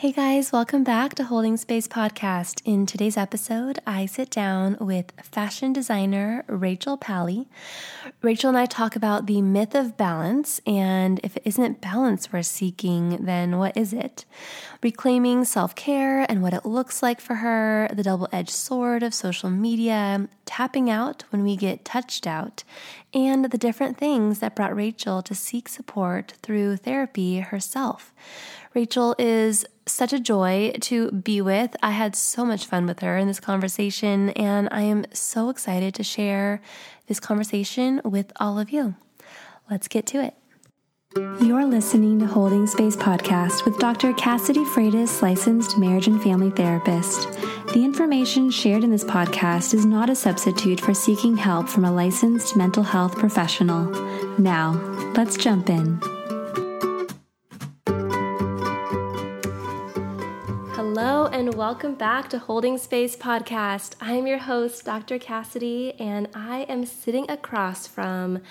Hey guys, welcome back to Holding Space Podcast. In today's episode, I sit down with fashion designer Rachel Pally. Rachel and I talk about the myth of balance, and if it isn't balance we're seeking, then what is it? Reclaiming self care and what it looks like for her, the double edged sword of social media, tapping out when we get touched out, and the different things that brought Rachel to seek support through therapy herself. Rachel is such a joy to be with. I had so much fun with her in this conversation, and I am so excited to share this conversation with all of you. Let's get to it. You're listening to Holding Space Podcast with Dr. Cassidy Freitas, licensed marriage and family therapist. The information shared in this podcast is not a substitute for seeking help from a licensed mental health professional. Now, let's jump in. Hello, and welcome back to Holding Space Podcast. I'm your host, Dr. Cassidy, and I am sitting across from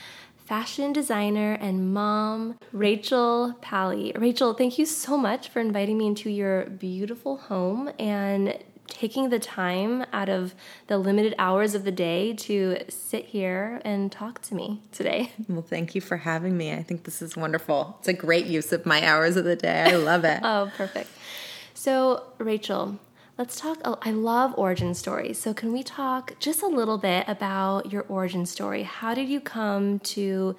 fashion designer and mom, Rachel Pally. Rachel, thank you so much for inviting me into your beautiful home and taking the time out of the limited hours of the day to sit here and talk to me today. Well, thank you for having me. I think this is wonderful. It's a great use of my hours of the day. I love it. oh, perfect. So, Rachel, Let's talk. I love origin stories. So, can we talk just a little bit about your origin story? How did you come to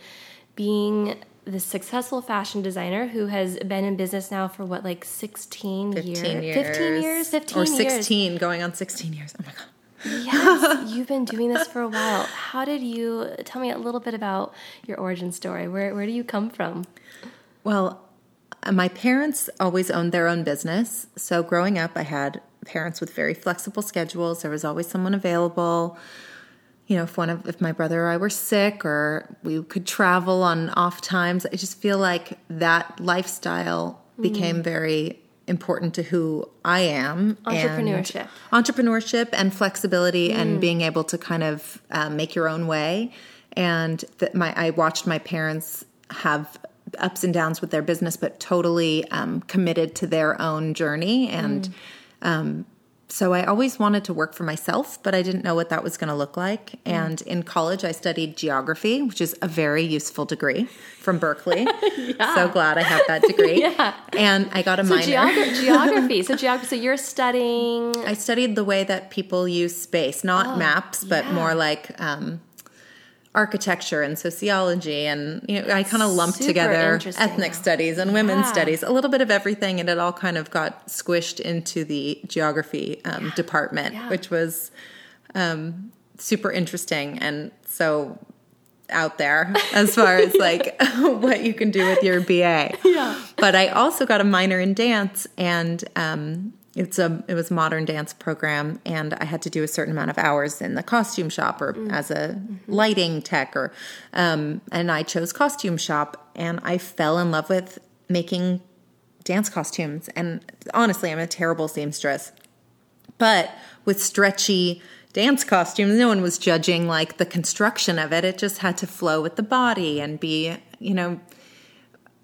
being the successful fashion designer who has been in business now for what, like 16 15 years? years. 15 years? 15 Or years. 16, going on 16 years. Oh my God. Yes, you've been doing this for a while. How did you tell me a little bit about your origin story? Where, where do you come from? Well, uh, my parents always owned their own business. So growing up, I had parents with very flexible schedules. There was always someone available. You know, if one of if my brother or I were sick or we could travel on off times, I just feel like that lifestyle became very important to who I am. and Entrepreneurship. entrepreneurship and flexibility and being able to kind of uh, make your own way. And that my I watched my parents have ups and downs with their business, but totally um, committed to their own journey. And um, so I always wanted to work for myself, but I didn't know what that was going to look like. And in college, I studied geography, which is a very useful degree from Berkeley. So glad I have that degree. Yeah. And I got a So, minor. geogra- geography. So, geography. So, you're studying. I studied the way that people use space, not maps, but Oh, yeah. more like um, architecture and sociology. And you know, I kind of lumped Super together ethnic studies and women's Yeah. studies, a little bit of everything, and it all kind of got squished into the geography um, department, Yeah. which was um, super interesting and so out there as far as like what you can do with your BA. Yeah. But I also got a minor in dance and um it's a it was a modern dance program and I had to do a certain amount of hours in the costume shop or as a lighting tech or um and I chose costume shop and I fell in love with making dance costumes and honestly I'm a terrible seamstress but with stretchy dance costumes, no one was judging like the construction of it. It just had to flow with the body and be, you know,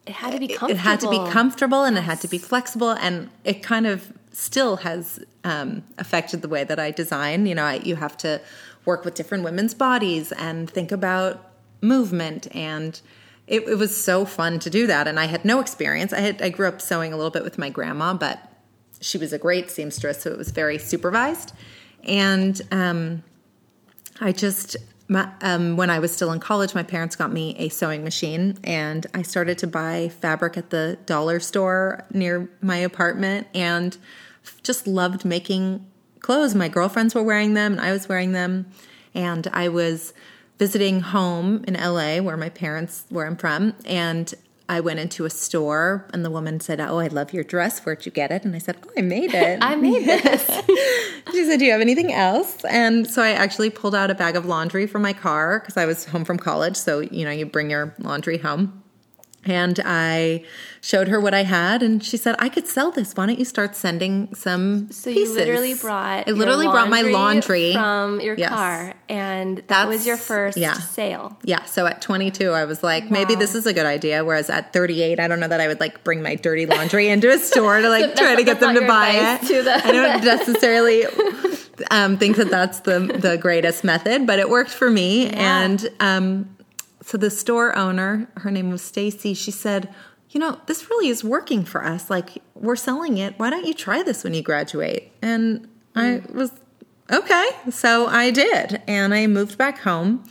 It had to be comfortable. it had to be comfortable and it had to be flexible. And it kind of still has um, affected the way that I design. You know, I, you have to work with different women's bodies and think about movement and it, it was so fun to do that and i had no experience i had i grew up sewing a little bit with my grandma but she was a great seamstress, so it was very supervised. And um, I just, my, um, when I was still in college, my parents got me a sewing machine, and I started to buy fabric at the dollar store near my apartment, and just loved making clothes. My girlfriends were wearing them, and I was wearing them, and I was visiting home in LA, where my parents, where I'm from, and I went into a store and the woman said, Oh, I love your dress. Where'd you get it? And I said, Oh, I made it. I made this. she said, Do you have anything else? And so I actually pulled out a bag of laundry from my car because I was home from college. So, you know, you bring your laundry home. And I showed her what I had, and she said, "I could sell this. Why don't you start sending some So pieces?" you literally brought I literally brought my laundry from your Yes. car, and that That's- was your first yeah. sale. Yeah, so at 22, I was like, maybe this is a good idea. Whereas at 38, I don't know that I would like bring my dirty laundry into a store to like That's try to get them to buy it. to the- I don't necessarily um, think that that's the the greatest method, but it worked for me. Yeah. And um, so the store owner, her name was Stacy, she said, "You know, this really is working for us. Like we're selling it. Why don't you try this when you graduate?" And I hmm. was okay. So I did. And I moved back home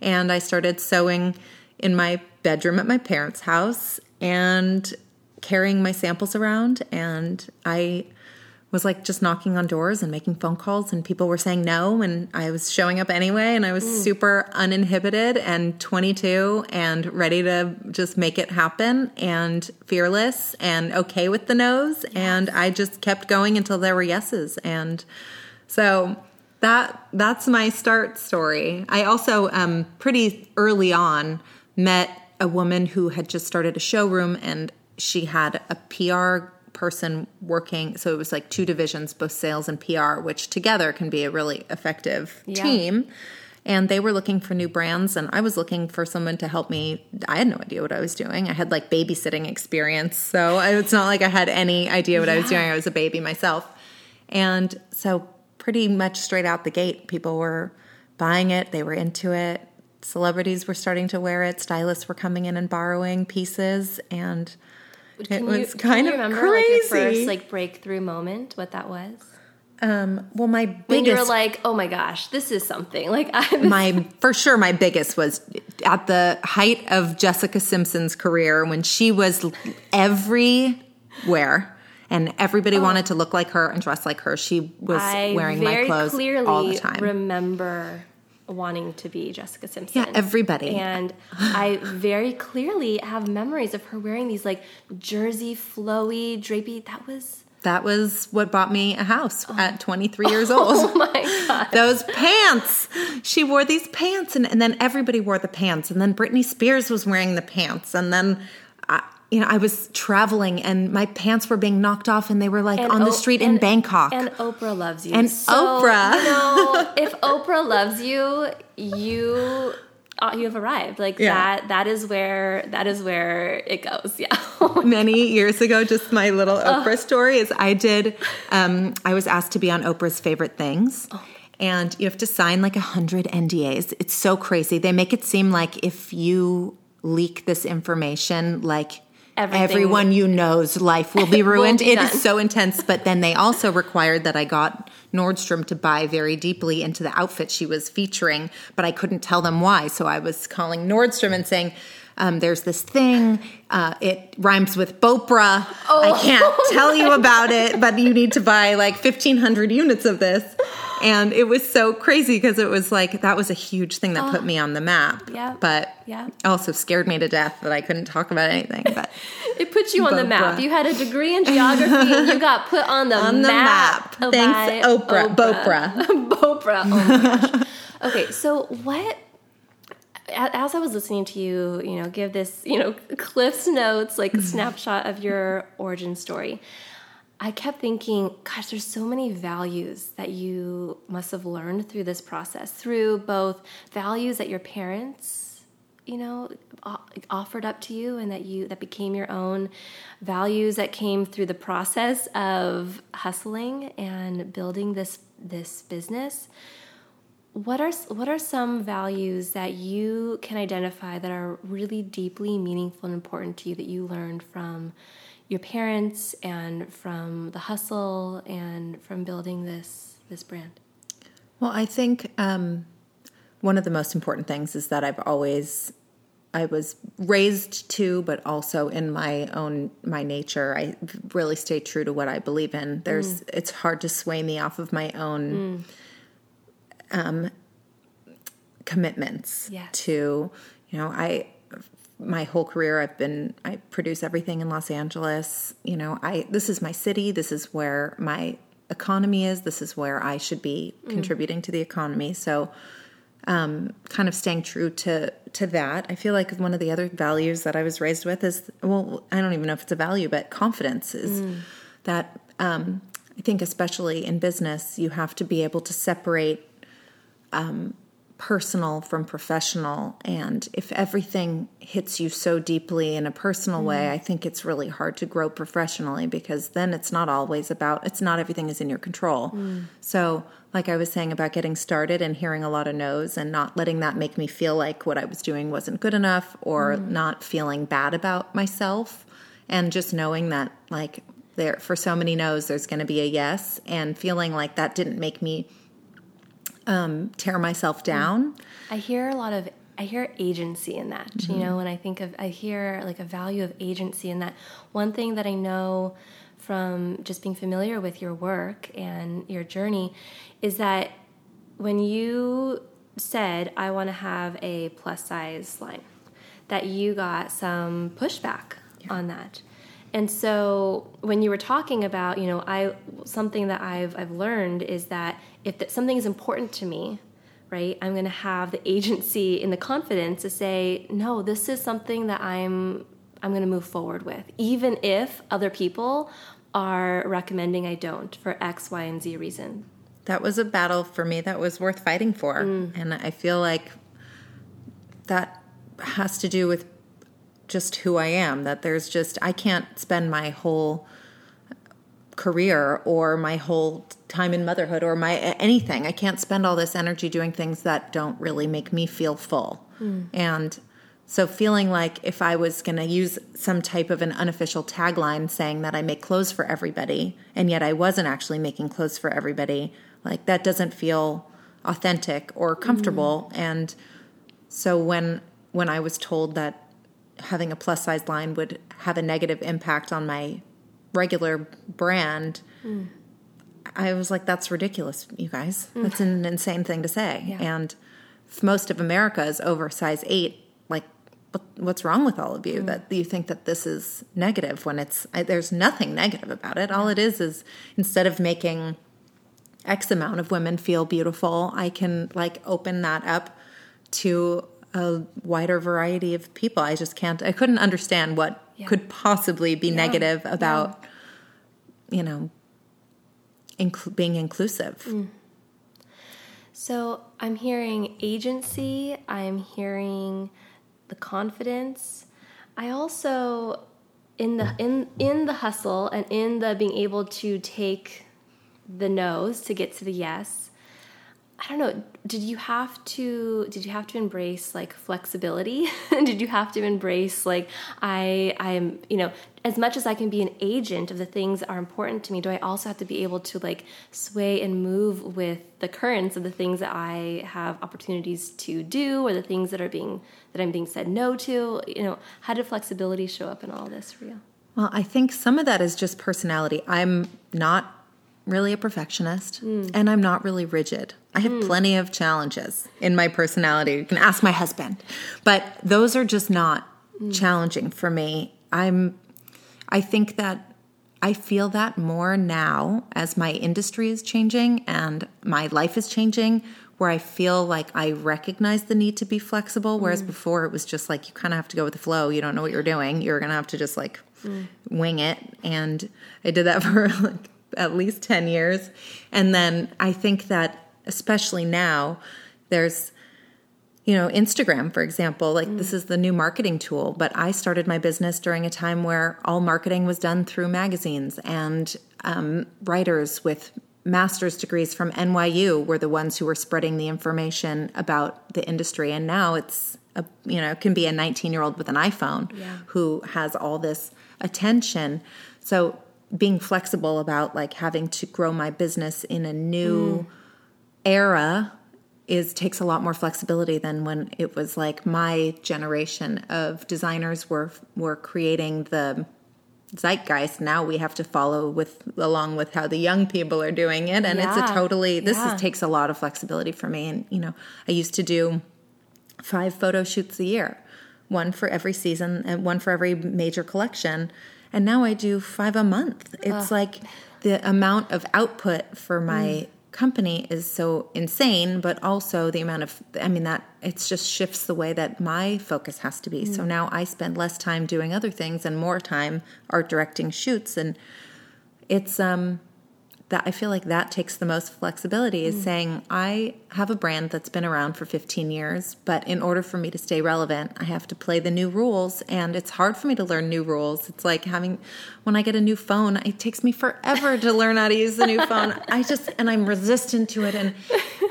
and I started sewing in my bedroom at my parents' house and carrying my samples around and I was like just knocking on doors and making phone calls and people were saying no and I was showing up anyway and I was super uninhibited and 22 and ready to just make it happen and fearless and okay with the no's and I just kept going until there were yeses and so that that's my start story. I also um, pretty early on met a woman who had just started a showroom and she had a PR person working. So it was like two divisions, both sales and PR, which together can be a really effective Yeah. team. And they were looking for new brands, and I was looking for someone to help me. I had no idea what I was doing. I had like babysitting experience, so it's not like I had any idea what I was doing. I was a baby myself. And so, pretty much straight out the gate, people were buying it, they were into it. Celebrities were starting to wear it, stylists were coming in and borrowing pieces, and Can it you- was can kind you of remember, crazy. Like your first like breakthrough moment, what that was? um, well, my When biggest you were like, "Oh my gosh, this is something." Like I my for sure my biggest was at the height of Jessica Simpson's career when she was everywhere and everybody wanted to look like her and dress like her. She was Oh. I wearing my clothes clearly all the time. remember wanting to be Jessica Simpson. Yeah, everybody. And I very clearly have memories of her wearing these like jersey flowy drapey. That was that was what bought me a house oh. at 23 years oh old. oh my god. Those pants. She wore these pants, and, and then everybody wore the pants. And then Britney Spears was wearing the pants. And then, you know, I was traveling, and my pants were being knocked off, and they were like And on the O- street in Bangkok. And Oprah loves you. And So, Oprah. You know, if Oprah loves you, you uh, you have arrived. Like Yeah. that. That is where that is where it goes. Yeah. many years ago, just my little Oprah story is I did, um, I was asked to be on Oprah's favorite things. And you have to sign like a hundred NDAs. It's so crazy. They make it seem like if you leak this information, like Everything- everyone you know's life will be ruined. be It done. is so intense. But then they also required that I got Nordstrom to buy very deeply into the outfit she was featuring, but I couldn't tell them why. So I was calling Nordstrom and saying, um, there's this thing. Uh, it rhymes with Bopra. I can't tell you about it, but you need to buy like 1,500 units of this. And it was so crazy because it was like that was a huge thing that put me on the map. Yeah. But Yeah. also scared me to death that I couldn't talk about anything. But It puts you on the map. You had a degree in geography and you got put on the on the map. map. Thanks, Oprah. Oprah. Bopra. Bopra. Oh my gosh. Okay, so what? As I was listening to you, you know, give this, you know, Cliff's notes, like a snapshot of your origin story, I kept thinking, gosh, there's so many values that you must have learned through this process, through both values that your parents, you know, offered up to you and that you that became your own values that came through the process of hustling and building this this business. What are what are some values that you can identify that are really deeply meaningful and important to you that you learned from your parents and from the hustle and from building this this brand? Well, I think um, one of the most important things is that I've always I was raised to, but also in my own my nature, I really stay true to what I believe in. There's it's hard to sway me off of my own um, commitments Yes. to you know I my whole career I've been I produce everything in Los Angeles. You know, I this is my city, this is where my economy is, this is where I should be contributing to the economy. So um, kind of staying true to to that. I feel like one of the other values that I was raised with is well, I don't even know if it's a value, but confidence is mm. that um, I think especially in business, you have to be able to separate um, personal from professional. And if everything hits you so deeply in a personal mm. way, I think it's really hard to grow professionally because then it's not always about, it's not everything is in your control. Mm. So, like I was saying about getting started and hearing a lot of no's and not letting that make me feel like what I was doing wasn't good enough or mm. not feeling bad about myself. And just knowing that, like, there for so many no's, there's going to be a yes, and feeling like that didn't make me um, tear myself down. I hear a lot of I hear agency in that. Mm-hmm. You know, when I think of I hear like a value of agency in that. One thing that I know from just being familiar with your work and your journey is that when you said I want to have a plus size line, that you got some pushback yeah. on that. And so when you were talking about, you know, I something that I've I've learned is that if that something is important to me, right, I'm going to have the agency and the confidence to say, no, this is something that I'm I'm going to move forward with, even if other people are recommending I don't for X, Y, and Z reason. That was a battle for me that was worth fighting for, mm. and I feel like that has to do with just who I am. That there's just, I can't spend my whole career or my whole time in motherhood or my anything. I can't spend all this energy doing things that don't really make me feel full. Mm. And so feeling like if I was going to use some type of an unofficial tagline saying that I make clothes for everybody and yet I wasn't actually making clothes for everybody, like that doesn't feel authentic or comfortable mm. and so when when I was told that having a plus size line would have a negative impact on my regular brand, mm. I was like, that's ridiculous, you guys. Mm. That's an insane thing to say. Yeah. And most of America is over size eight. Like, what, what's wrong with all of you mm. that you think that this is negative when it's, I, there's nothing negative about it. All it is is instead of making X amount of women feel beautiful, I can like open that up to a wider variety of people. I just can't, I couldn't understand what yeah. could possibly be yeah. negative about, yeah. you know, inc- being inclusive. Mm. So I'm hearing agency, I'm hearing the confidence. I also in the in in the hustle and in the being able to take the no's to get to the yes I don't know. Did you have to? Did you have to embrace like flexibility? did you have to embrace like I? I am you know as much as I can be an agent of the things that are important to me. Do I also have to be able to like sway and move with the currents of the things that I have opportunities to do, or the things that are being that I'm being said no to? You know, how did flexibility show up in all this for you? Well, I think some of that is just personality. I'm not really a perfectionist mm. and I'm not really rigid. I have mm. plenty of challenges in my personality. You can ask my husband. But those are just not mm. challenging for me. I'm I think that I feel that more now as my industry is changing and my life is changing where I feel like I recognize the need to be flexible whereas mm. before it was just like you kind of have to go with the flow. You don't know what you're doing. You're going to have to just like mm. wing it and I did that for like at least 10 years. And then I think that, especially now, there's, you know, Instagram, for example, like mm. this is the new marketing tool. But I started my business during a time where all marketing was done through magazines and um, writers with master's degrees from NYU were the ones who were spreading the information about the industry. And now it's, a, you know, it can be a 19 year old with an iPhone yeah. who has all this attention. So being flexible about like having to grow my business in a new mm. era is takes a lot more flexibility than when it was like my generation of designers were were creating the zeitgeist now we have to follow with along with how the young people are doing it and yeah. it's a totally this yeah. is, takes a lot of flexibility for me and you know i used to do five photo shoots a year one for every season and one for every major collection and now I do five a month. It's like the amount of output for my mm. company is so insane, but also the amount of, I mean, that it's just shifts the way that my focus has to be. So now I spend less time doing other things and more time art directing shoots. And it's, um, that I feel like that takes the most flexibility is mm. saying I have a brand that's been around for 15 years, but in order for me to stay relevant, I have to play the new rules and it's hard for me to learn new rules. It's like having when I get a new phone, it takes me forever to learn how to use the new phone. I just and I'm resistant to it and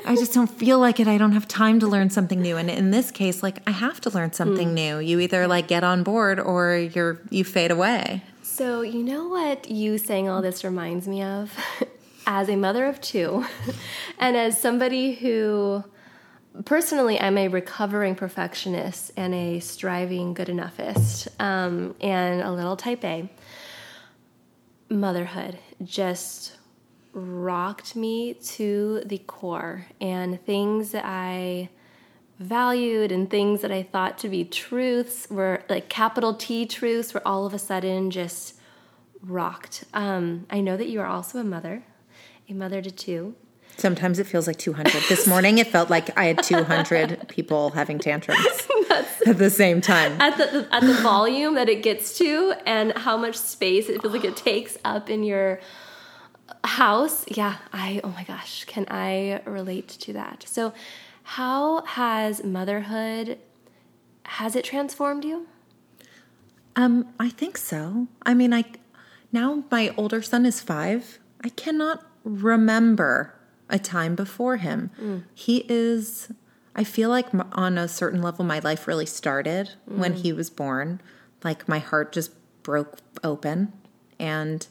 I just don't feel like it. I don't have time to learn something new. And in this case, like I have to learn something mm. new. You either like get on board or you're you fade away. So, you know what you saying all this reminds me of? as a mother of two, and as somebody who personally I'm a recovering perfectionist and a striving good enoughist, um, and a little type A, motherhood just rocked me to the core, and things that I valued and things that I thought to be truths were like capital T truths were all of a sudden just rocked. Um, I know that you are also a mother, a mother to two. Sometimes it feels like 200. This morning it felt like I had 200 people having tantrums at the same time. At the at the volume that it gets to and how much space it feels like it takes up in your house. Yeah, I oh my gosh, can I relate to that? So how has motherhood has it transformed you? Um, I think so. I mean, I now my older son is 5. I cannot remember a time before him. Mm. He is, I feel like on a certain level, my life really started mm. when he was born. Like my heart just broke open. And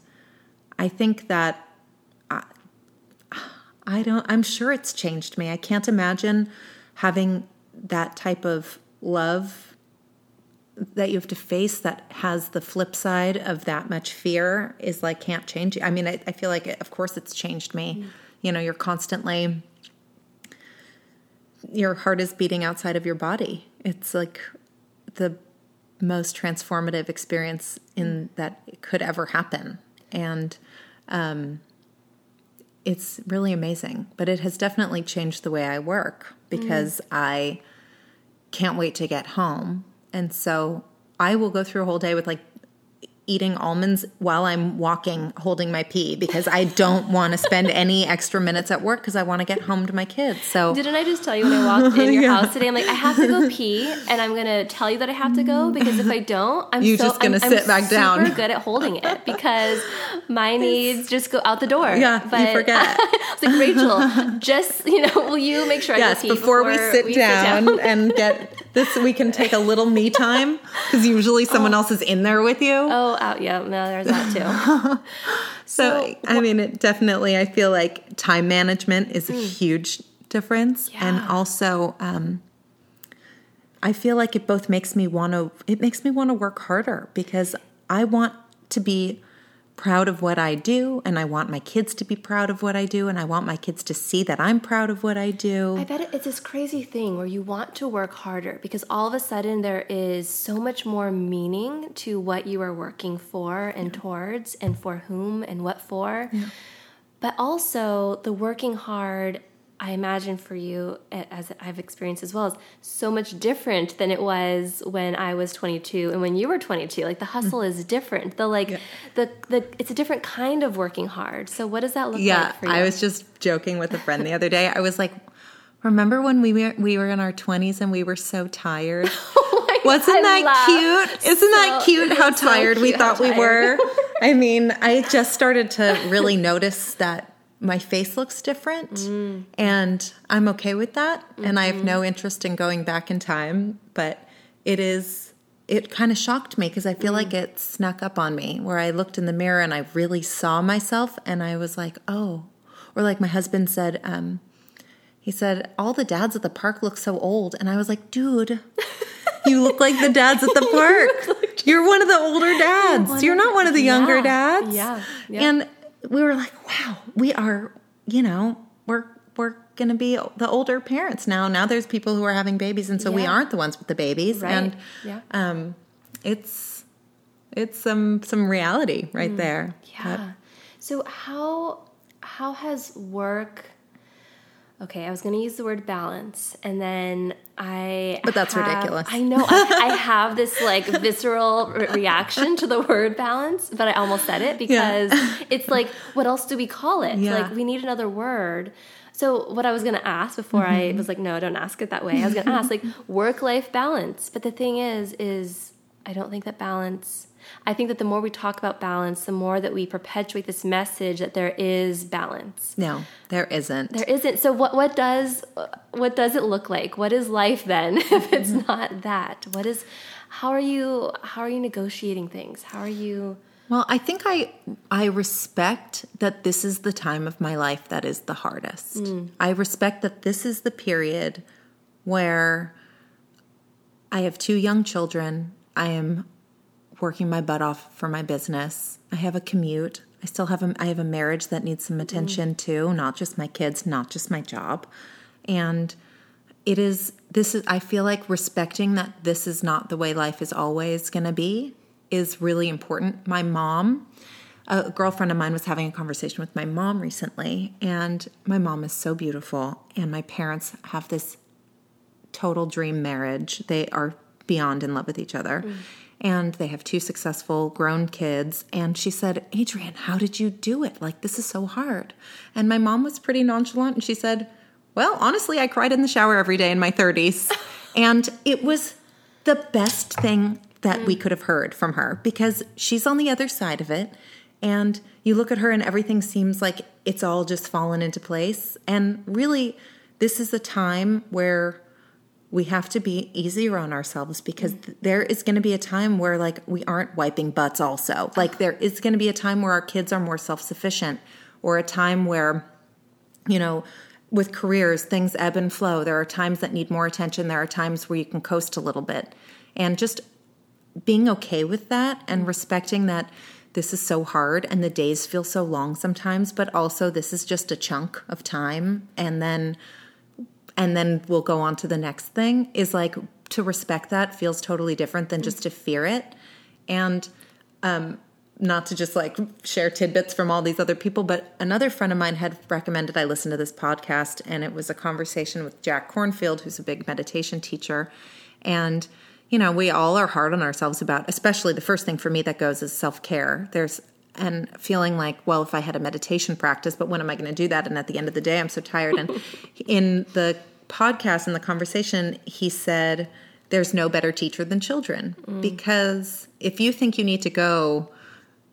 I think that I don't, I'm sure it's changed me. I can't imagine having that type of love that you have to face that has the flip side of that much fear is like can't change you. I mean, I, I feel like, it, of course, it's changed me. Mm-hmm. You know, you're constantly, your heart is beating outside of your body. It's like the most transformative experience in mm. that could ever happen. And, um, it's really amazing, but it has definitely changed the way I work because mm. I can't wait to get home and so I will go through a whole day with like eating almonds while I'm walking, holding my pee because I don't want to spend any extra minutes at work because I want to get home to my kids. So didn't I just tell you when I walked in your yeah. house today? I'm like, I have to go pee, and I'm gonna tell you that I have to go because if I don't, I'm you so, just gonna I'm, sit I'm back super down. Super good at holding it because my needs just go out the door. Yeah, but you forget. it's like Rachel, just you know, will you make sure yes, I go pee before, before we sit we down, sit down and get this? We can take a little me time because usually someone oh. else is in there with you. Oh, out yeah, no, there's that too. so, so, I mean, it definitely. I feel like time management is a mm. huge difference, yeah. and also. Um, I feel like it both makes me want to it makes me want to work harder because I want to be proud of what I do and I want my kids to be proud of what I do and I want my kids to see that I'm proud of what I do. I bet it's this crazy thing where you want to work harder because all of a sudden there is so much more meaning to what you are working for and yeah. towards and for whom and what for. Yeah. But also the working hard I imagine for you, as I've experienced as well, is so much different than it was when I was 22 and when you were 22. Like the mm. hustle is different. The like, yeah. the the it's a different kind of working hard. So what does that look yeah, like for you? I was just joking with a friend the other day. I was like, remember when we were we were in our 20s and we were so tired? oh Wasn't I that cute? Isn't so, that cute how tired so cute we thought tired. we were? I mean, I just started to really notice that my face looks different mm. and I'm okay with that mm-hmm. and I have no mm-hmm. interest in going back in time but it is it kind of shocked me because I feel mm. like it snuck up on me where I looked in the mirror and I really saw myself and I was like oh or like my husband said um, he said all the dads at the park look so old and I was like dude you look like the dads at the park you're one of the older dads you're not one of the younger yeah. dads yeah. yeah. and we were like, wow, we are, you know, we're we're going to be the older parents now. Now there's people who are having babies, and so yeah. we aren't the ones with the babies, right. and yeah. um, it's it's some some reality right mm. there. Yeah. But, so how how has work okay, I was going to use the word balance, and then I. But that's have- ridiculous. I know. I, I have this like visceral re- reaction to the word balance, but I almost said it because it's like, what else do we call it? Yeah. Like, we need another word. So, what I was going to ask before Mm-hmm. I was like, no, don't ask it that way. I was going to ask, like, work life balance. But the thing is, is I don't think that balance. I think that the more we talk about balance, the more that we perpetuate this message that there is balance. No, there isn't. There isn't. So what what does what does it look like? What is life then if it's mm-hmm. not that? What is how are you how are you negotiating things? How are you Well, I think I I respect that this is the time of my life that is the hardest. Mm. I respect that this is the period where I have two young children. I am working my butt off for my business. I have a commute. I still have a I have a marriage that needs some attention mm-hmm. too, not just my kids, not just my job. And it is this is I feel like respecting that this is not the way life is always going to be is really important. My mom, a girlfriend of mine was having a conversation with my mom recently and my mom is so beautiful and my parents have this total dream marriage. They are beyond in love with each other. Mm. And they have two successful grown kids. And she said, Adrienne, how did you do it? Like, this is so hard. And my mom was pretty nonchalant. And she said, Well, honestly, I cried in the shower every day in my 30s. and it was the best thing that we mm. could have heard from her because she's on the other side of it. And you look at her and everything seems like it's all just fallen into place. And really, this is a time where we have to be easier on ourselves because th- there is going to be a time where like we aren't wiping butts also. Like there is going to be a time where our kids are more self-sufficient or a time where you know with careers things ebb and flow. There are times that need more attention. There are times where you can coast a little bit. And just being okay with that and respecting that this is so hard and the days feel so long sometimes but also this is just a chunk of time. And then and then we'll go on to the next thing is like to respect that feels totally different than just to fear it. And um not to just like share tidbits from all these other people but another friend of mine had recommended i listen to this podcast and it was a conversation with Jack Kornfield who's a big meditation teacher. And you know we all are hard on ourselves about especially the first thing for me that goes is self-care. There's and feeling like well if i had a meditation practice but when am i going to do that? And at the end of the day i'm so tired. And in the podcast in the conversation he said there's no better teacher than children. Mm. Because if you think you need to go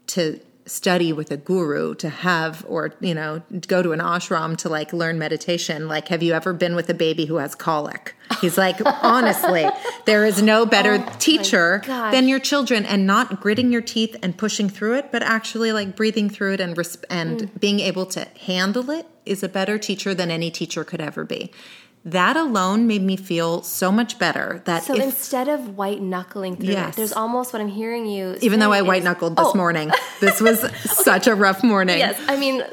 to study with a guru to have or you know go to an ashram to like learn meditation like have you ever been with a baby who has colic he's like honestly there is no better oh teacher than your children and not gritting your teeth and pushing through it but actually like breathing through it and res- and mm. being able to handle it is a better teacher than any teacher could ever be that alone made me feel so much better that So if instead of white knuckling through Yes. it, there's almost what I'm hearing you. even though I white knuckled this Oh, morning, this was such a rough morning. Yes, I mean,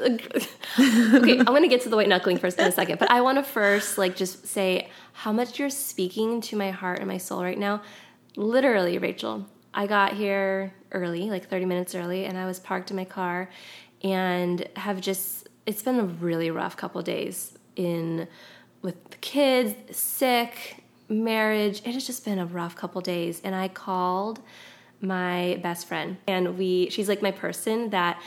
okay, I'm gonna get to the white knuckling first in a second, but I want to first like just say how much you're speaking to my heart and my soul right now. Literally, Rachel, I got here early, like 30 minutes early, and I was parked in my car, and have just it's been a really rough couple days in with the kids, sick, marriage. It has just been a rough couple days, and I called my best friend and we she's like my person that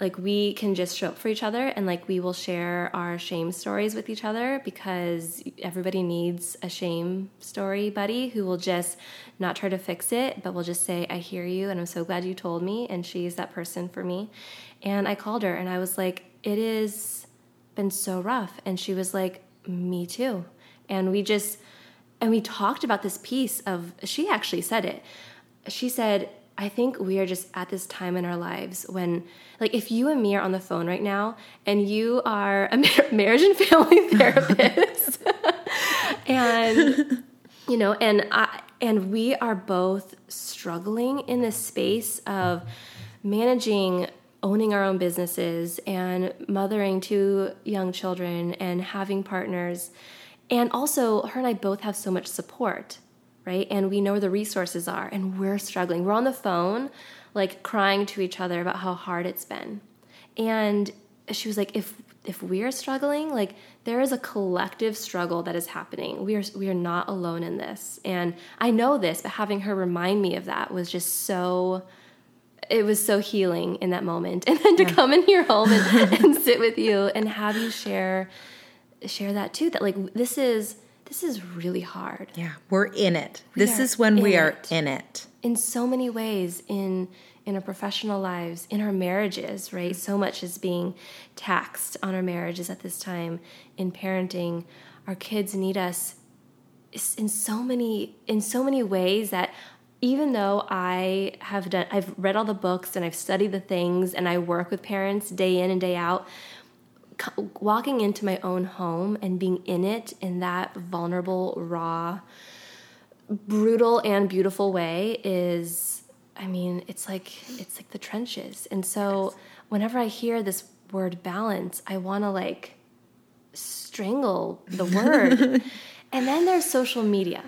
like we can just show up for each other and like we will share our shame stories with each other because everybody needs a shame story buddy who will just not try to fix it but will just say i hear you and i'm so glad you told me and she's that person for me. And i called her and i was like it has been so rough and she was like me too. And we just and we talked about this piece of she actually said it. She said i think we are just at this time in our lives when like if you and me are on the phone right now and you are a mar- marriage and family therapist and you know and i and we are both struggling in this space of managing owning our own businesses and mothering two young children and having partners. And also her and i both have so much support right and we know where the resources are and we're struggling we're on the phone like crying to each other about how hard it's been and she was like, if if we are struggling, like there is a collective struggle that is happening. We are we are not alone in this. And I know this, but having her remind me of that was just so it was so healing in that moment. And then to yeah. come in your home and, and sit with you and have you share share that too. That like this is this is really hard. Yeah, we're in it. We this is when we are it. in it. In so many ways, in in our professional lives, in our marriages, right? So much is being taxed on our marriages at this time. In parenting, our kids need us in so many in so many ways that even though I have done I've read all the books and I've studied the things and I work with parents day in and day out, walking into my own home and being in it in that vulnerable, raw, brutal and beautiful way is I mean, it's like it's like the trenches. And so yes. whenever I hear this word balance, I want to like strangle the word. and then there's social media.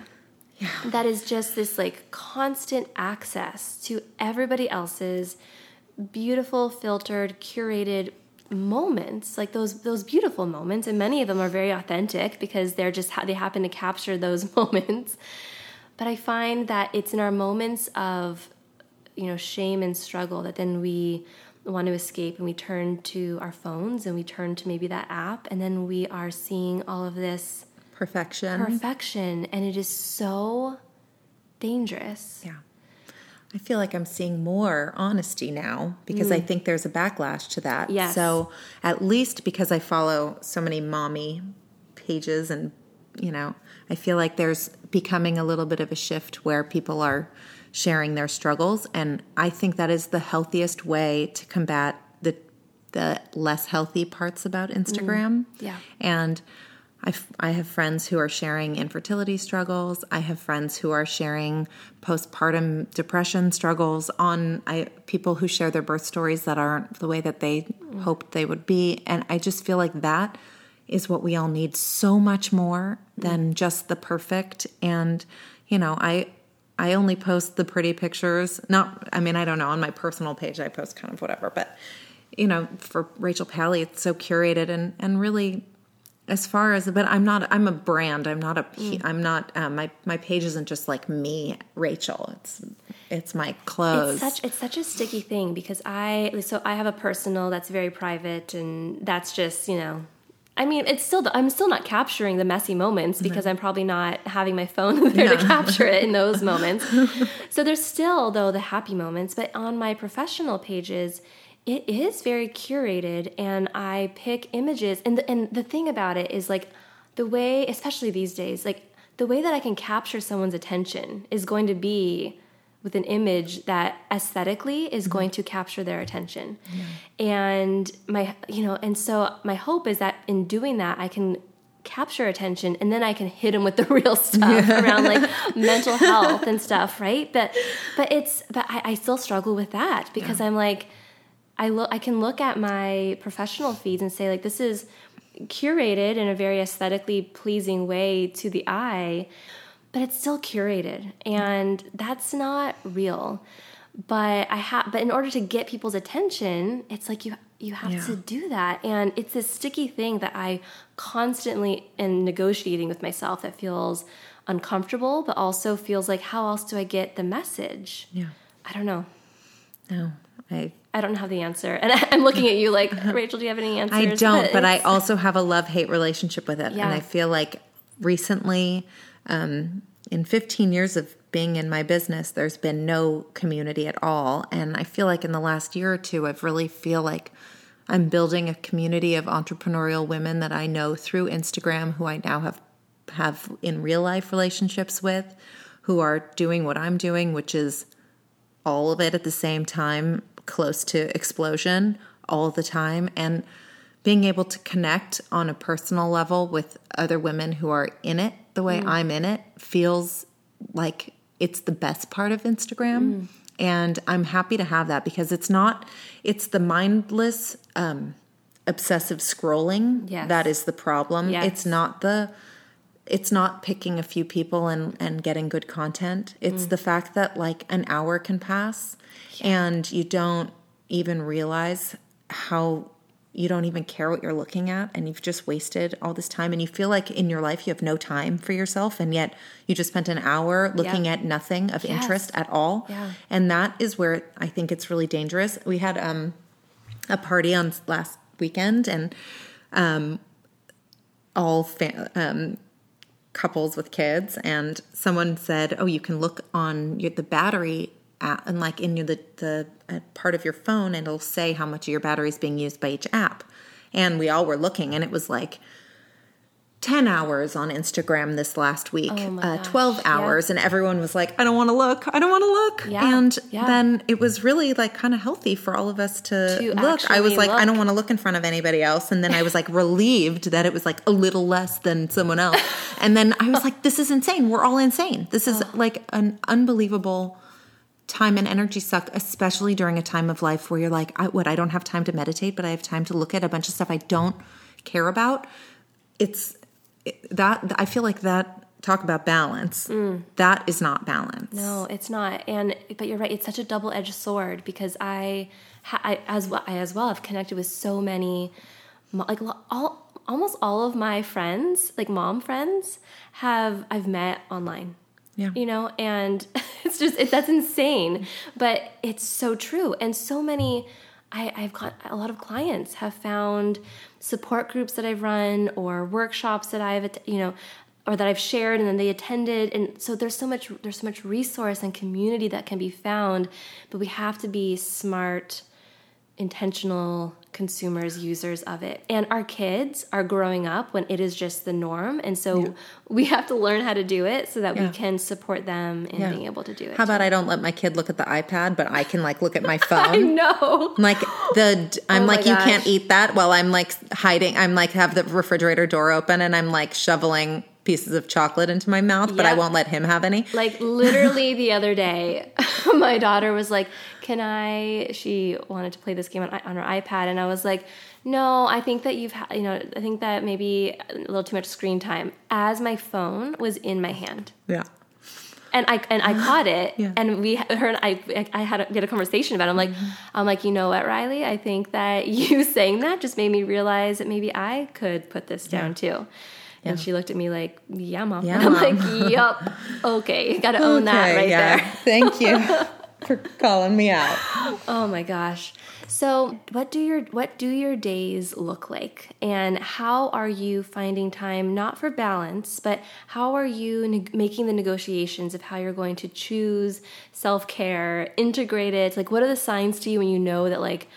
Yeah. That is just this like constant access to everybody else's beautiful, filtered, curated moments like those those beautiful moments and many of them are very authentic because they're just how they happen to capture those moments. But i find that it's in our moments of you know shame and struggle that then we want to escape and we turn to our phones and we turn to maybe that app and then we are seeing all of this perfection. perfection and it is so dangerous. Yeah I feel like I'm seeing more honesty now because mm. I think there's a backlash to that. Yes. So at least because I follow so many mommy pages and you know, I feel like there's becoming a little bit of a shift where people are sharing their struggles. And I think that is the healthiest way to combat the the less healthy parts about Instagram. Mm, yeah. And I, I have friends who are sharing infertility struggles. I have friends who are sharing postpartum depression struggles on I, people who share their birth stories that aren't the way that they hoped they would be. And I just feel like that is what we all need so much more than just the perfect. And, you know, I, I only post the pretty pictures. Not, I mean, I don't know. On my personal page, I post kind of whatever. But, you know, for Rachel Pally, it's so curated and, and really as far as but i'm not i'm a brand i'm not a mm. i'm not um, my my page isn't just like me rachel it's it's my clothes it's such it's such a sticky thing because i so i have a personal that's very private and that's just you know I mean, it's still I'm still not capturing the messy moments because. I'm probably not having my phone there no. to capture it in those moments. so there's still though the happy moments, but on my professional pages, it is very curated and I pick images and the, and the thing about it is like the way especially these days, like the way that I can capture someone's attention is going to be with an image that aesthetically is mm-hmm. going to capture their attention. Yeah. And my you know, and so my hope is that in doing that I can capture attention and then I can hit them with the real stuff yeah. around like mental health and stuff, right? But but it's but I, I still struggle with that because yeah. I'm like I look I can look at my professional feeds and say like this is curated in a very aesthetically pleasing way to the eye but it's still curated and that's not real. But i have but in order to get people's attention it's like you you have yeah. to do that and it's this sticky thing that i constantly am negotiating with myself that feels uncomfortable but also feels like how else do i get the message? Yeah. I don't know. No i I don't have the answer. And I'm looking at you like, Rachel, do you have any answers? I don't, but, but I also have a love hate relationship with it. Yeah. And I feel like recently um, in 15 years of being in my business, there's been no community at all. And I feel like in the last year or two, I've really feel like I'm building a community of entrepreneurial women that I know through Instagram who I now have have in real life relationships with who are doing what I'm doing, which is all of it at the same time, close to explosion all the time. And being able to connect on a personal level with other women who are in it the way mm. I'm in it feels like it's the best part of Instagram. Mm. And I'm happy to have that because it's not, it's the mindless, um, obsessive scrolling yes. that is the problem. Yes. It's not the, it's not picking a few people and, and getting good content. It's mm. the fact that like an hour can pass yeah. and you don't even realize how you don't even care what you're looking at and you've just wasted all this time and you feel like in your life you have no time for yourself and yet you just spent an hour looking Yeah. at nothing of Yes. interest at all Yeah. and that is where i think it's really dangerous we had um a party on last weekend and um all fa- um couples with kids and someone said oh you can look on your, the battery app and like in your, the, the uh, part of your phone and it'll say how much of your battery is being used by each app. And we all were looking and it was like 10 hours on instagram this last week Oh uh, gosh, 12 yeah. hours and everyone was like i don't want to look i don't want to look. Yeah, and yeah. then it was really like kind of healthy for all of us to, To look. I was like i don't want to look in front of anybody else. And then i was like relieved that it was like a little less than someone else. And then i was like this is insane. We're all insane. This is like an unbelievable time and energy suck especially during a time of life where you're like I, what i don't have time to meditate but i have time to look at a bunch of stuff i don't care about? It's it- that i feel like that talk about balance mm. that is not balance No, it's not. And but you're right. It's such a double edged sword because I, I as well, I as well have connected with so many, like all almost all of my friends, like mom friends, have I've met online. Yeah. You know, and it's just it, that's insane, but it's so true. And so many, I, I've got a lot of clients have found support groups that I've run or workshops that I've, you know, or that I've shared and then they attended. And so there's so much, there's so much resource and community that can be found, but we have to be smart, intentional consumers, users of it. And our kids are growing up when it is just the norm. And so we have to learn how to do it so that Yeah. we can support them in Yeah. being able to do it. how about i don't let my kid look at the ipad but i can like look at my phone? I know. like the oh i'm Oh like you can't eat that while i'm like hiding i'm like have the refrigerator door open and i'm like shoveling pieces of chocolate into my mouth but i won't let him have any Like literally the other day, my daughter was like, "Can I?" She wanted to play this game on, on her iPad, and I was like, "No, I think that you've, ha- you know, I think that maybe a little too much screen time." As my phone was in my hand, yeah and I and I caught it, Yeah. and we, her and I, I had a, had a conversation about. It. I'm like, mm-hmm. I'm like, you know what, Riley? I think that you saying that just made me realize that maybe I could put this down too. And she looked at me like, "Yeah, mom." Yeah, I'm Mom. like, "Yup, okay, got to own that right yeah. there." thank you for calling me out Oh my gosh. So, what do your what do your days look like, and how are you finding time not for balance, but how are you neg- making the negotiations of how you're going to choose self care, integrate it? Like, what are the signs to you when you know that like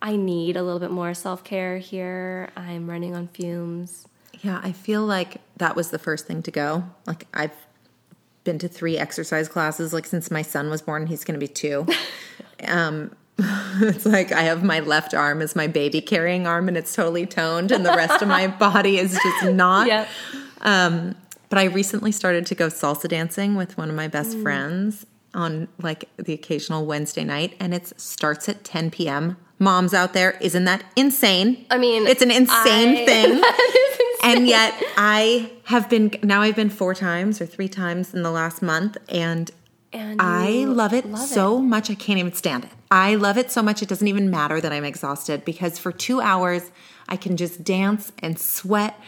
I need a little bit more self care here? I'm running on fumes. Yeah, I feel like that was the first thing to go. Like I've been to three exercise classes like since my son was born. He's going to be two. um, it's like I have my left arm as my baby carrying arm, and it's totally toned, and the rest of my body is just not. Yep. Um, but I recently started to go salsa dancing with one of my Mm. best friends on like the occasional Wednesday night, and it starts at 10 p.m. Moms out there, isn't that insane? I mean, it's an insane I- thing. That is insane. and yet I have been now I've been four times or three times in the last month and And I love it love so much I can't even stand it. I love it so much it doesn't even matter that I'm exhausted because for 2 hours I can just dance and sweat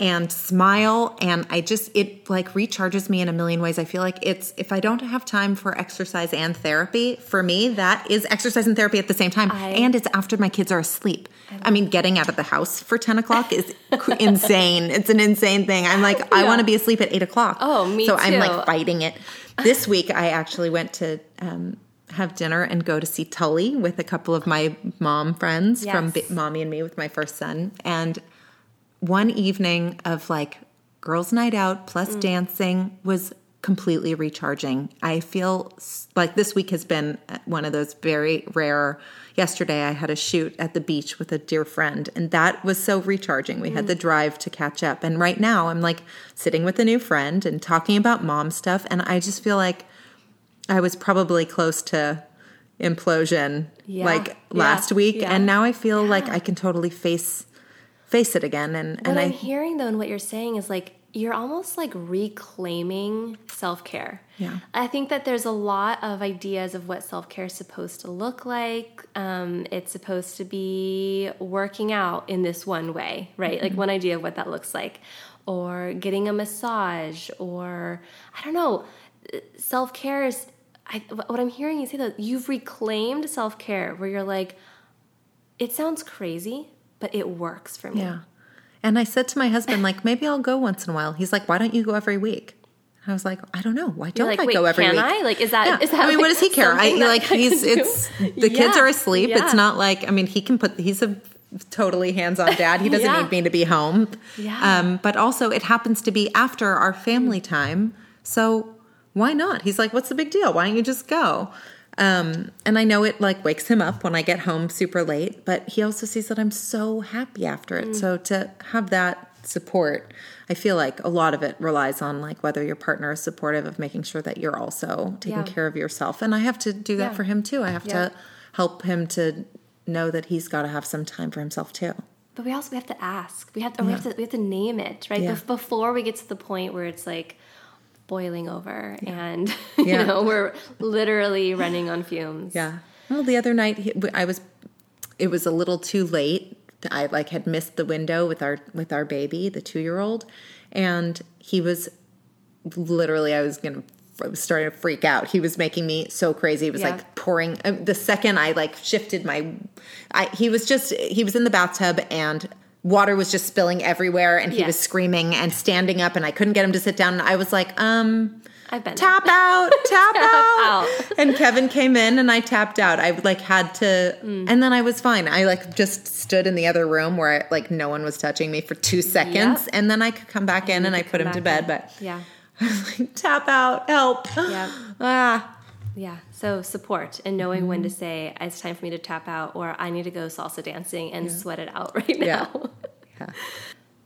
and smile and I just it like recharges me in a million ways. I feel like it's if I don't have time for exercise and therapy, for me that is exercise and therapy at the same time I- and it's after my kids are asleep. I mean, getting out of the house for 10 o'clock is insane. It's an insane thing. I'm like, I want to be asleep at 8 o'clock. Oh, me So I'm like fighting it. This week, I actually went to um, have dinner and go to see Tully with a couple of my mom friends from Yes. Bi- Mommy and Me with my first son. And one evening of like girls' night out plus Mm. dancing was completely recharging. I feel like this week has been uh, one of those very rare. Yesterday, I had a shoot at the beach with a dear friend, and that was so recharging. We had the drive to catch up. And right now, I'm like sitting with a new friend and talking about mom stuff, and I just feel like I was probably close to implosion Yeah. like Yeah. last week Yeah. and now I feel like I can totally face face it again and What and I'm I hearing though, and what you're saying is like you're almost like reclaiming self care. Yeah. I think that there's a lot of ideas of what self care is supposed to look like. Um, it's supposed to be working out in this one way, right? Mm-hmm. Like one idea of what that looks like, or getting a massage, or I don't know. Self care is. I, what I'm hearing you say that you've reclaimed self care, where you're like, it sounds crazy, but it works for me. Yeah. And I said to my husband, like, maybe I'll go once in a while. He's like, why don't you go every week? And I was like, I don't know. Why don't like, I go every can week? I? Like, is that? Yeah. Is that I mean, what does he care? I like he's do? it's the kids are asleep. Yeah. It's not like I mean he can put he's a totally hands-on dad. He doesn't Yeah. need me to be home. Yeah. Um, but also it happens to be after our family time. So why not? He's like, what's the big deal? Why don't you just go? Um, and I know it like wakes him up when I get home super late, but he also sees that I'm so happy after it. So to have that support, I feel like a lot of it relies on like whether your partner is supportive of making sure that you're also taking Yeah. care of yourself. And I have to do that Yeah. for him too. I have Yeah. to help him to know that he's got to have some time for himself too. But we also we have to ask. We have to, we have to we have to name it right. Bef- before we get to the point where it's like boiling over and you Yeah. know we're literally running on fumes. Yeah. Well, the other night I was, it was a little too late. I like had missed the window with our with our baby, the two year old, and he was literally. I was gonna. I was starting to freak out. He was making me so crazy. He was Yeah. like pouring. uh, The second I like shifted my, I he was just he was in the bathtub and water was just spilling everywhere and he Yeah. was screaming and standing up and I couldn't get him to sit down and I was like, um, I've been tap out, tap, out. out. And Kevin came in and I tapped out. I like had to, Mm. and then I was fine. I like just stood in the other room where like no one was touching me for two seconds, Yep. and then I could come back in and I put him to bed. in. But Yeah. I was like, tap out, help. Yeah. Ah, Yeah. So support and knowing when to Mm-hmm. say it's time for me to tap out or I need to go salsa dancing and sweat it out right now. Yeah. yeah.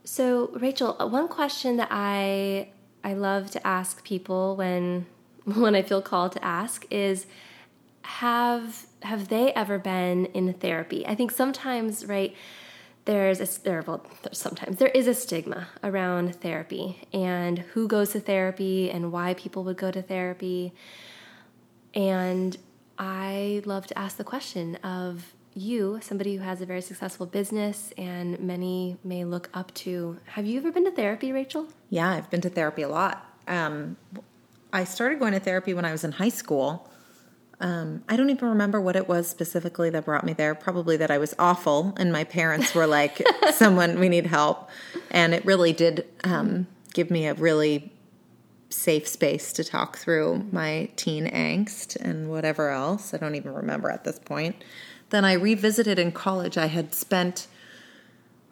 So, Rachel, uh, one question that I I love to ask people when when I feel called to ask is have have they ever been in therapy? I think sometimes, right, there's a there well, there's sometimes there is a stigma around therapy and who goes to therapy and why people would go to therapy. And I love to ask the question of you, somebody who has a very successful business and many may look up to. Have you ever been to therapy, Rachel? Yeah, I've been to therapy a lot. Um, I started going to therapy when I was in high school. Um, I don't even remember what it was specifically that brought me there. Probably that I was awful, and my parents were like, "Someone, we need help," and it really did um, give me a really safe space to talk through my teen angst and whatever else. I don't even remember at this point. Then I revisited in college. I had spent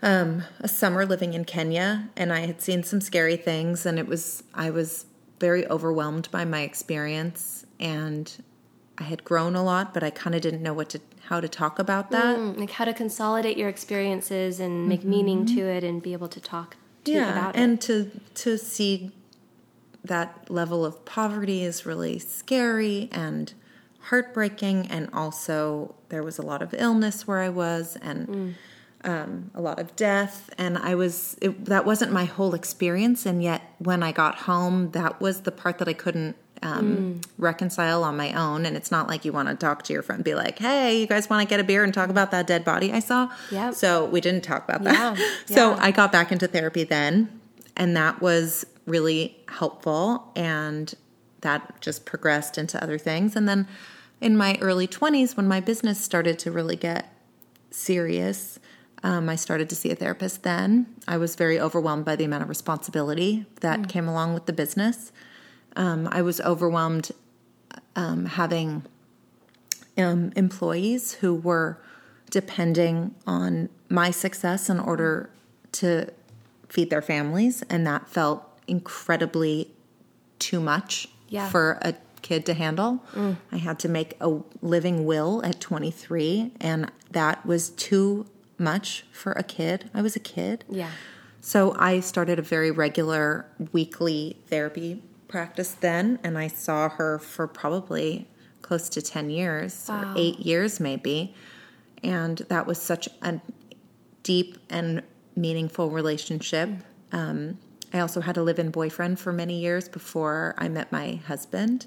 um, a summer living in Kenya, and I had seen some scary things, and it was I was very overwhelmed by my experience, and I had grown a lot, but I kind of didn't know what to how to talk about that. Mm, like how to consolidate your experiences and make meaning to it and be able to talk to yeah, about it. and it. to to see that level of poverty is really scary and heartbreaking, and also there was a lot of illness where I was, and um, a lot of death, and I was it, that wasn't my whole experience, and yet when I got home, that was the part that I couldn't. Um, reconcile on my own and it's not like you want to talk to your friend and be like hey you guys want to get a beer and talk about that dead body i saw Yeah. so we didn't talk about that Yeah, so yeah. I got back into therapy then, and that was really helpful. And that just progressed into other things. And then in my early 20s, when my business started to really get serious, um, I started to see a therapist then. I was very overwhelmed by the amount of responsibility that came along with the business. Um, I was overwhelmed um, having um, employees who were depending on my success in order to feed their families, and that felt incredibly too much Yeah. for a kid to handle. Mm. I had to make a living will at 23, and that was too much for a kid. I was a kid. Yeah. So I started a very regular weekly therapy practice then, and I saw her for probably close to 10 years Wow. or eight years, maybe. And that was such a deep and meaningful relationship. Um, I also had a live in boyfriend for many years before I met my husband.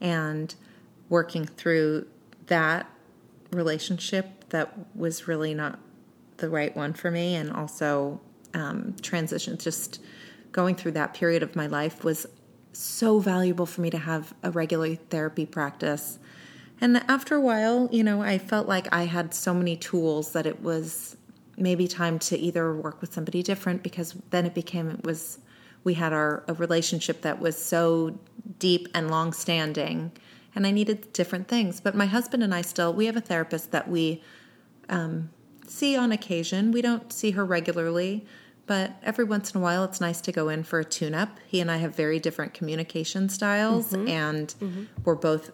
And working through that relationship that was really not the right one for me. And also um, transition, just going through that period of my life was so valuable for me to have a regular therapy practice. And after a while, you know, I felt like I had so many tools that it was maybe time to either work with somebody different because then it became it was we had our a relationship that was so deep and long standing and I needed different things. But my husband and I still we have a therapist that we um, see on occasion. We don't see her regularly, but every once in a while it's nice to go in for a tune up. He and I have very different communication styles and we're both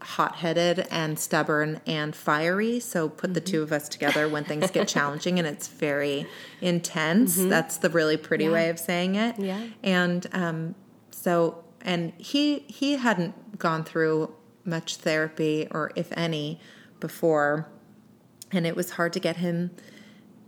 hot headed and stubborn and fiery. So put the two of us together when things get challenging and it's very intense. That's the really pretty way of saying it. Yeah. And um, so, and he he hadn't gone through much therapy or if any before, and it was hard to get him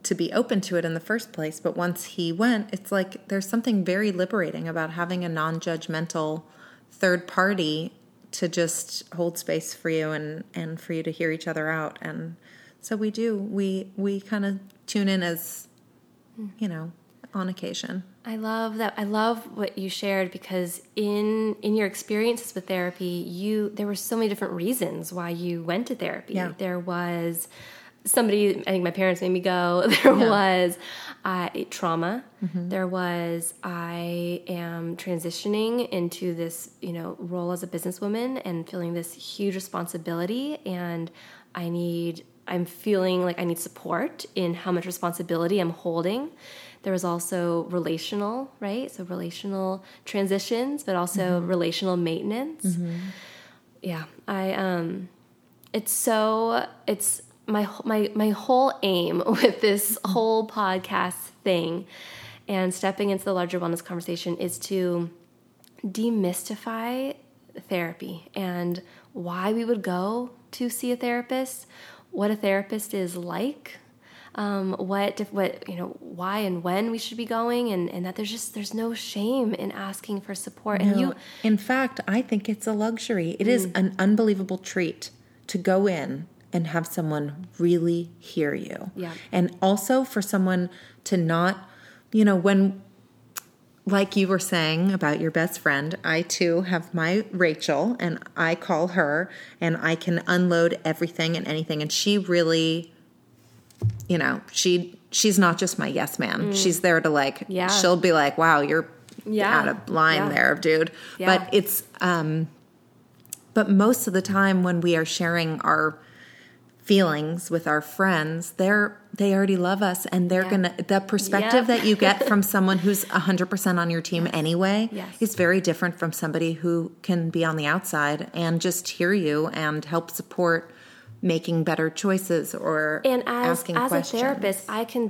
to be open to it in the first place. But once he went, it's like there's something very liberating about having a non-judgmental third party to just hold space for you and and for you to hear each other out and so we do we we kind of tune in as you know on occasion I love that. I love what you shared because in in your experiences with therapy, you there were so many different reasons why you went to therapy. Yeah. There was somebody. I think my parents made me go. There was uh, trauma. There was I am transitioning into this you know role as a businesswoman and feeling this huge responsibility, and I need. I'm feeling like I need support in how much responsibility I'm holding. There was also relational, right? So relational transitions, but also relational maintenance. Yeah, I um it's so it's my my my whole aim with this whole podcast thing and stepping into the larger wellness conversation is to demystify therapy and why we would go to see a therapist, what a therapist is like, um, what what you know why and when we should be going, and, and that there's just there's no shame in asking for support. And you in fact, I think it's a luxury. It is an unbelievable treat to go in and have someone really hear you. Yeah. And also for someone to not, you know, when like you were saying about your best friend, I too have my Rachel and I call her and I can unload everything and anything and she really you know, she she's not just my yes man. She's there to like Yeah. she'll be like, "Wow, you're Yeah. out of line Yeah. there, dude." But it's um but most of the time when we are sharing our feelings with our friends, they're they already love us and they're Yeah. to the perspective Yep. that you get from someone who's 100% on your team anyway Yes. is very different from somebody who can be on the outside and just hear you and help support making better choices or and as asking as questions. a therapist i can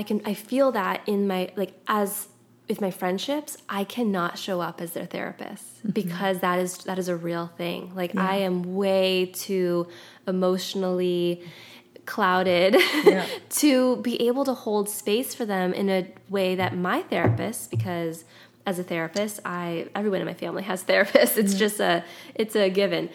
i can i feel that in my like as with my friendships i cannot show up as their therapist Mm-hmm. because that is that is a real thing. Like i am way too emotionally clouded to be able to hold space for them in a way that my therapist because as a therapist i everyone in my family has therapists. It's just a it's a given.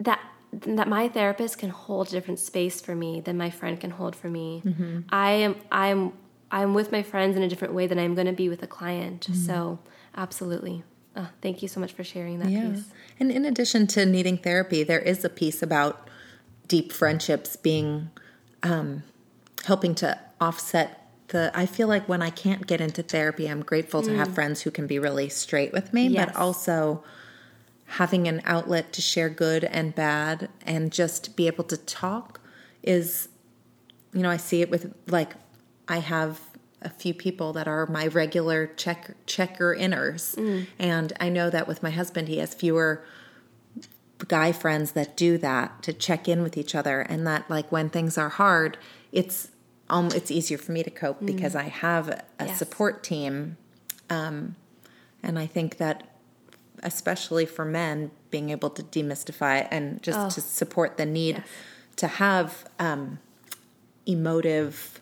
That that my therapist can hold a different space for me than my friend can hold for me. I am I'm I'm with my friends in a different way than I'm going to be with a client. So absolutely, uh, thank you so much for sharing that Yeah. piece. And in addition to needing therapy, there is a piece about deep friendships being um, helping to offset the. I feel like when I can't get into therapy, I'm grateful to have friends who can be really straight with me, Mm. Yes. but also having an outlet to share good and bad and just be able to talk is you know i see it with like i have a few people that are my regular check checker inners and i know that with my husband he has fewer guy friends that do that to check in with each other. And that like when things are hard it's um it's easier for me to cope because i have a Yes. support team. Um and i think that especially for men being able to demystify and just to support the need Yes. to have um emotive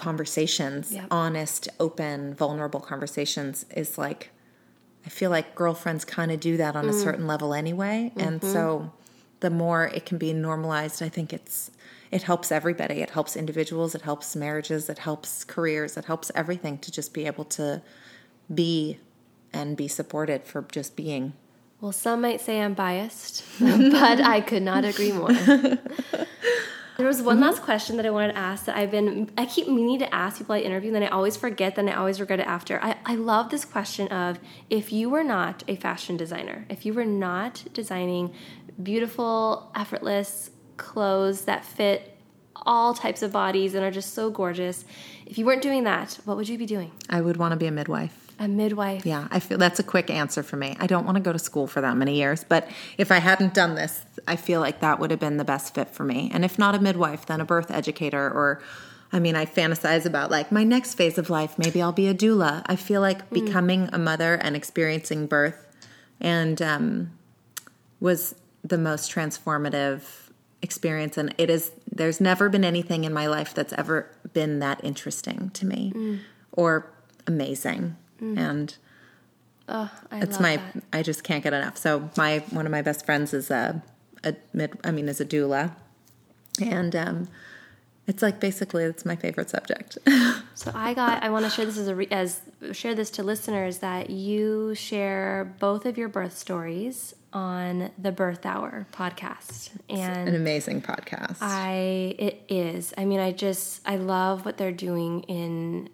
conversations, honest, open, vulnerable conversations is like I feel like girlfriends kind of do that on a mm. certain level anyway. And mm-hmm. so the more it can be normalized, I think it's it helps everybody. It helps individuals, it helps marriages, it helps careers, it helps everything to just be able to be and be supported for just being. Well, some might say I'm biased, but I could not agree more. There was one mm-hmm. last question that I wanted to ask that I've been, I keep meaning to ask people I interview, and then I always forget, then I always regret it after. I, I love this question of if you were not a fashion designer, if you were not designing beautiful, effortless clothes that fit all types of bodies and are just so gorgeous, if you weren't doing that, what would you be doing? I would want to be a midwife. A midwife. Yeah, I feel that's a quick answer for me. I don't want to go to school for that many years, but if I hadn't done this, I feel like that would have been the best fit for me. And if not a midwife, then a birth educator or I mean, I fantasize about like my next phase of life, maybe I'll be a doula. I feel like becoming a mother and experiencing birth and um, was the most transformative experience and it is there's never been anything in my life that's ever been that interesting to me or amazing and Oh, I it's my that. I just can't get enough. So my one of my best friends is a a mid I mean is a doula, and um, it's like basically it's my favorite subject. So I got. I want to share this as a re, as share this to listeners that you share both of your birth stories on the Birth Hour podcast, and An amazing podcast. I it is. I mean, I just I love what they're doing in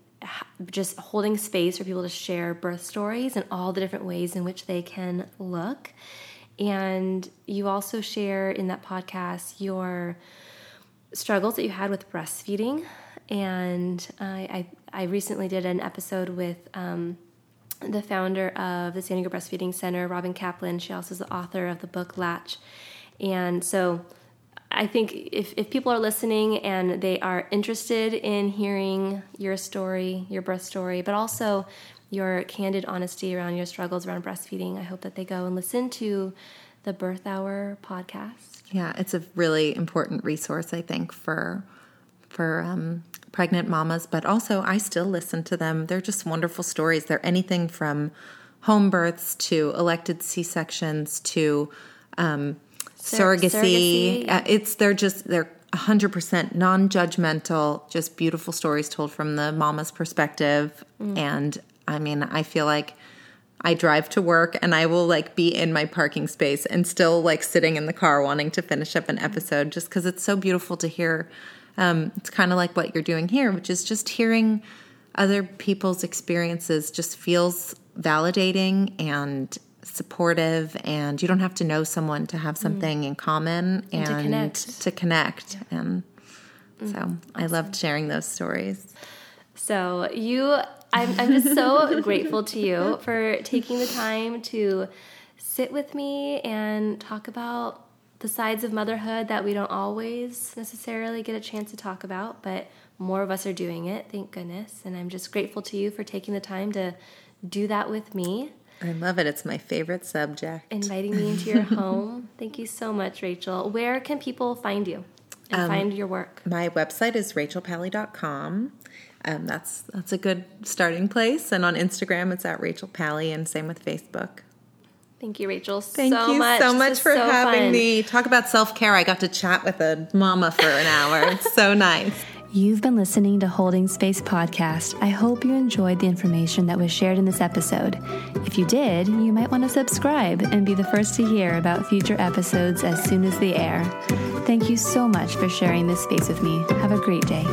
just holding space for people to share birth stories and all the different ways in which they can look. And you also share in that podcast your struggles that you had with breastfeeding. And I I, I recently did an episode with. Um, the founder of the San Diego Breastfeeding Center, Robin Kaplan. She also is the author of the book Latch. And so I think if, if people are listening and they are interested in hearing your story, your birth story, but also your candid honesty around your struggles around breastfeeding, I hope that they go and listen to the Birth Hour podcast. yeah, it's a really important resource I think for for um, pregnant mamas, but also I still listen to them. They're just wonderful stories. They're anything from home births to elected C sections to um, Sur- surrogacy. surrogacy. Uh, it's they're just they're 100% non-judgmental, just beautiful stories told from the mama's perspective. And I mean, I feel like I drive to work and I will like be in my parking space and still like sitting in the car wanting to finish up an episode just because it's so beautiful to hear. Um, it's kind of like what you're doing here, which is just hearing other people's experiences just feels validating and supportive and you don't have to know someone to have mm. something in common and, to connect. to connect. and mm. so I loved sharing those stories So you, I'm, I'm just so grateful to you for taking the time to sit with me and talk about the sides of motherhood that we don't always necessarily get a chance to talk about, but more of us are doing it, thank goodness. And I'm just grateful to you for taking the time to do that with me, I love it. It's my favorite subject. inviting me into your home. Thank you so much, Rachel. Where can people find you and find your work? My website is rachelpally.com. Um, that's that's a good starting place. And on Instagram, it's at Rachel Pally, and same with Facebook. Thank you, Rachel, Thank so you much. so much for so having fun. me. Talk about self care. I got to chat with a mama for an hour. It's so nice. You've been listening to Holding Space Podcast. I hope you enjoyed the information that was shared in this episode. If you did, you might want to subscribe and be the first to hear about future episodes as soon as they air. Thank you so much for sharing this space with me. Have a great day.